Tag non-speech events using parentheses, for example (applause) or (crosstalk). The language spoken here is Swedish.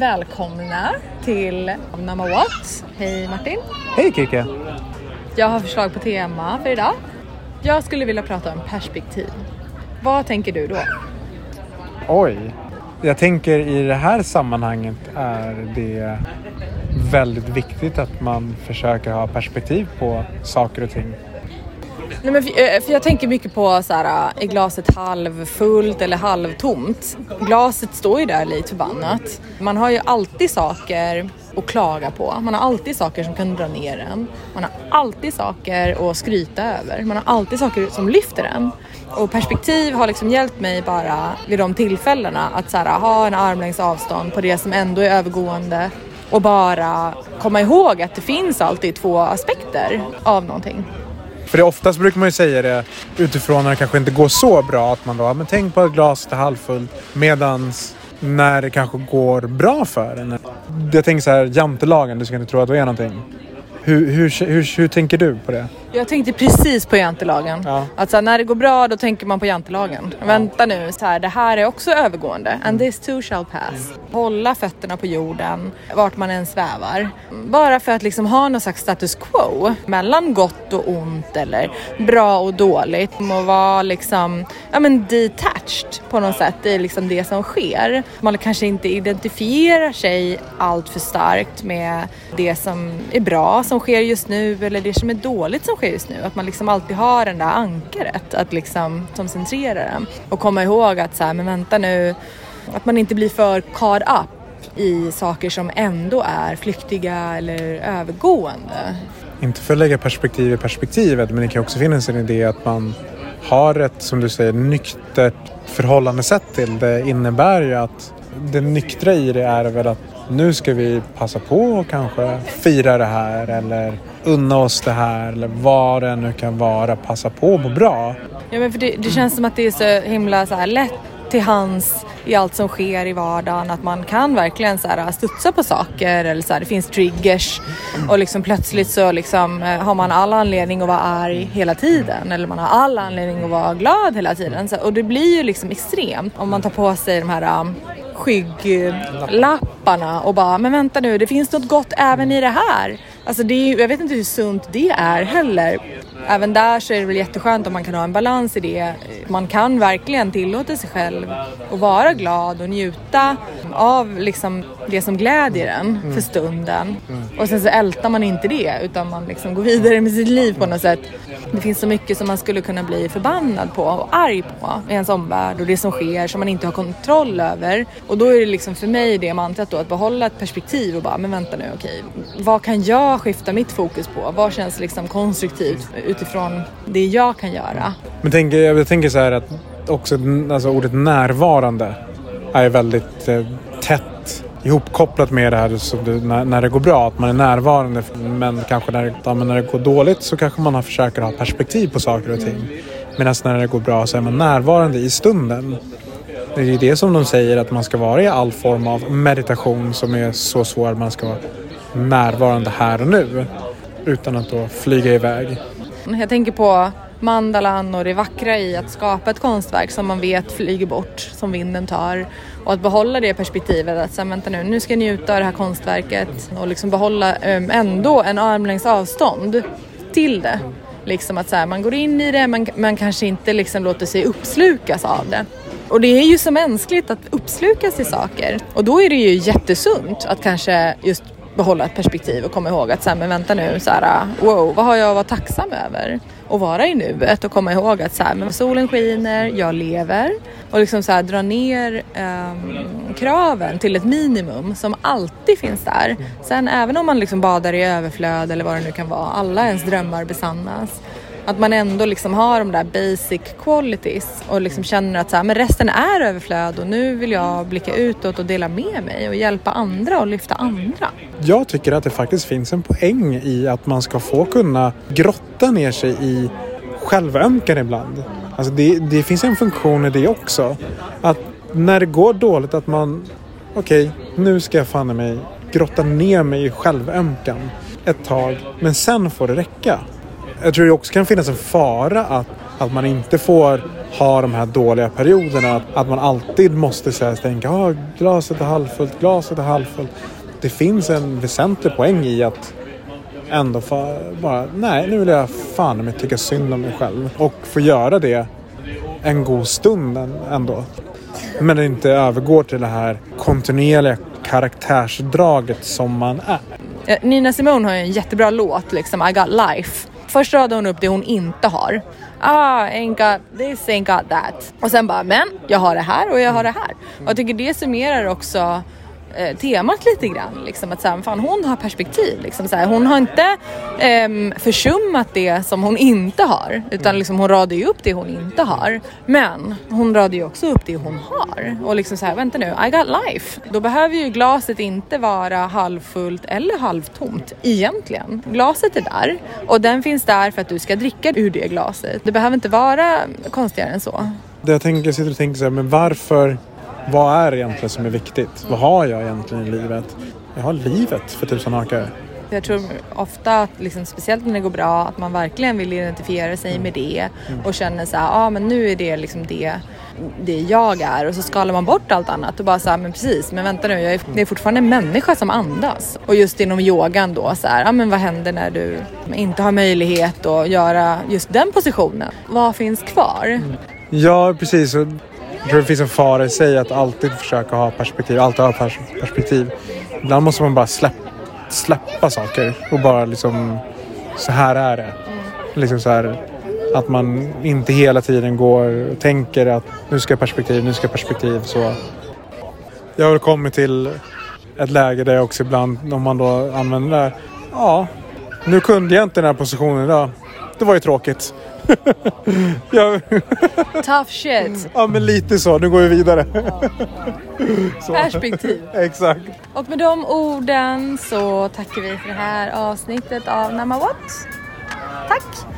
välkomna till Number What. Hej Martin. Hej Kike! Jag har förslag på tema för idag. Jag skulle vilja prata om perspektiv. Vad tänker du då? Oj. Jag tänker i det här sammanhanget är det väldigt viktigt att man försöker ha perspektiv på saker och ting. Nej, men för, eh, för jag tänker mycket på så här, eh, är glaset halvfullt eller halvtomt? Glaset står ju där lite förbannat. Man har ju alltid saker att klaga på. Man har alltid saker som kan dra ner en. Man har alltid saker att skryta över. Man har alltid saker som lyfter en. Och perspektiv har liksom hjälpt mig bara vid de tillfällena att så här, ha en armlängds avstånd på det som ändå är övergående och bara komma ihåg att det finns alltid två aspekter av någonting. För det oftast brukar man ju säga det utifrån när det kanske inte går så bra att man då, men tänk på att glaset är halvfullt medans när det kanske går bra för en. Jag tänker så här, jantelagen, du ska inte tro att det är någonting. Hur, hur, hur, hur tänker du på det? Jag tänkte precis på jantelagen. Ja. Att här, när det går bra då tänker man på jantelagen. Vänta nu, så här, det här är också övergående. And this too shall pass. Hålla fötterna på jorden vart man än svävar. Bara för att liksom ha någon slags status quo mellan gott och ont eller bra och dåligt. Och vara liksom, ja men detached på något sätt i liksom det som sker. Man kanske inte identifierar sig allt för starkt med det som är bra som sker just nu eller det som är dåligt som människa just nu. Att man liksom alltid har den där ankaret att liksom som centrerar den. Och komma ihåg att så här, men vänta nu, att man inte blir för caught up i saker som ändå är flyktiga eller övergående. Inte för att lägga perspektiv i perspektivet, men det kan också finnas en idé att man har ett, som du säger, nyktert förhållandesätt till det innebär ju att det nyktra i det är väl att nu ska vi passa på och kanske fira det här eller unna oss det här eller vad det nu kan vara. Passa på och må bra. Ja men för det, det känns som att det är så himla så här lätt till hands i allt som sker i vardagen. Att man kan verkligen så här studsa på saker eller så här, det finns triggers och liksom plötsligt så liksom eh, har man all anledning att vara arg hela tiden eller man har all anledning att vara glad hela tiden. Så, och det blir ju liksom extremt om man tar på sig de här um, skygglapparna och bara, men vänta nu, det finns något gott även i det här. Alltså det är, ju- jag vet inte hur sunt det är heller. Även där så är det väl jätteskönt om man kan ha en balans i det. Man kan verkligen tillåta sig själv att vara glad och njuta av liksom det som glädjer en för stunden. Och sen så ältar man inte det utan man liksom går vidare med sitt liv på något sätt. Det finns så mycket som man skulle kunna bli förbannad på och arg på i ens omvärld och det som sker som man inte har kontroll över. Och då är det liksom för mig det mantrat då att behålla ett perspektiv och bara, men vänta nu, okej, vad kan jag skifta mitt fokus på? Vad känns liksom konstruktivt utifrån det jag kan göra? Men tänk, jag tänker så här att också alltså ordet närvarande är väldigt eh, tätt ihopkopplat med det här som du, när, när det går bra, att man är närvarande. Men kanske när, det- ja, men när det går dåligt så kanske man har försöker ha perspektiv på saker och ting. Medan när det går bra så är man närvarande i stunden. Det är ju det som de säger att man ska vara i all form av meditation som är så svår att man ska vara närvarande här och nu. Utan att då flyga iväg. Jag tänker på mandalan och det vackra i att skapa ett konstverk som man vet flyger bort, som vinden tar. Och att behålla det perspektivet att säga, vänta nu, nu ska jag njuta av det här konstverket och liksom behålla um, ändå en armlängds avstånd till det. Liksom att så här, man går in i det, man, man kanske inte liksom låter sig uppslukas av det. Och det är ju så mänskligt att uppslukas i saker. Och då är det ju jättesunt att kanske just behålla ett perspektiv och komma ihåg att så här, men vänta nu, så här, wow, vad har jag att vara tacksam över? Och vara i nuet och komma ihåg att så här, men solen skiner, jag lever. Och liksom så här, dra ner um, kraven till ett minimum som alltid finns där. Sen även om man liksom badar i överflöd eller vad det nu kan vara, alla ens drömmar besannas. Att man ändå liksom har de där basic qualities och liksom känner att så här, men resten är överflöd och nu vill jag blicka utåt och dela med mig och hjälpa andra och lyfta andra. Jag tycker att det faktiskt finns en poäng i att man ska få kunna grotta ner sig i självömkan ibland. Alltså det, det finns en funktion i det också. Att när det går dåligt att man, okej, nu ska jag fan i mig grotta ner mig i självömkan ett tag, men sen får det räcka. Jag tror det också kan finnas en fara att Att man inte får ha de här dåliga perioderna. Att, att man alltid måste så här, tänka ah, glaset är halvfullt, glaset är halvfullt. Det finns en väsentlig poäng i att ändå få bara, nej nu vill jag fan mig tycka synd om mig själv. Och få göra det en god stund ändå. Men det inte övergår till det här kontinuerliga karaktärsdraget som man är. Eh, Nina Simone har ju en jättebra låt, liksom I got life. Först radar hon upp det hon inte har. Ah, ain't got this, ain't got that. Och sen bara, men jag har det här och jag har det här. Och jag tycker det summerar också eh, temat lite grann. Liksom, att så här, fan, hon har perspektiv. Liksom, så här, hon har inte eh, försummat det som hon inte har. Utan liksom, hon radar ju upp det hon inte har. Men hon radar ju också upp det hon har. Och liksom så här, vänta nu, I got life. Då behöver ju glaset inte vara halvfullt eller halvtomt egentligen. Glaset är där och den finns där för att du ska dricka ur det glaset. Det behöver inte vara konstigare än så. Det jag, tänker, jag sitter och tänker så här, men varför vad är egentligen som är viktigt? Vad har jag egentligen i livet? Jag har livet för tusan hakar. Jag tror ofta, att liksom, speciellt när det går bra, att man verkligen vill identifiera sig med det mm. och känner så här, ja ah, men nu är det liksom det, det jag är och så skalar man bort allt annat och bara så här, men precis, men vänta nu, jag är, det är fortfarande en människa som andas. Och just inom yogan då så här, ja ah, men vad händer när du inte har möjlighet att göra just den positionen? Vad finns kvar? Ja, precis. Jag tror det finns en fara i sig att alltid försöka ha perspektiv, alltid ha perspektiv. Ibland måste man bara släpp, släppa saker och bara liksom, så här är det. Liksom så här, att man inte hela tiden går och tänker att nu ska jag perspektiv, nu ska jag perspektiv. Så. Jag har kommit till ett läge där jag också ibland, om man då använder det här, ja, nu kunde jag inte den här positionen idag. Det var ju tråkigt. Ja. (laughs) Tough shit. Ja men lite så, nu går vi vidare. Perspektiv. Exakt. Och med de orden så tackar vi för det här avsnittet av Namawat. Tack!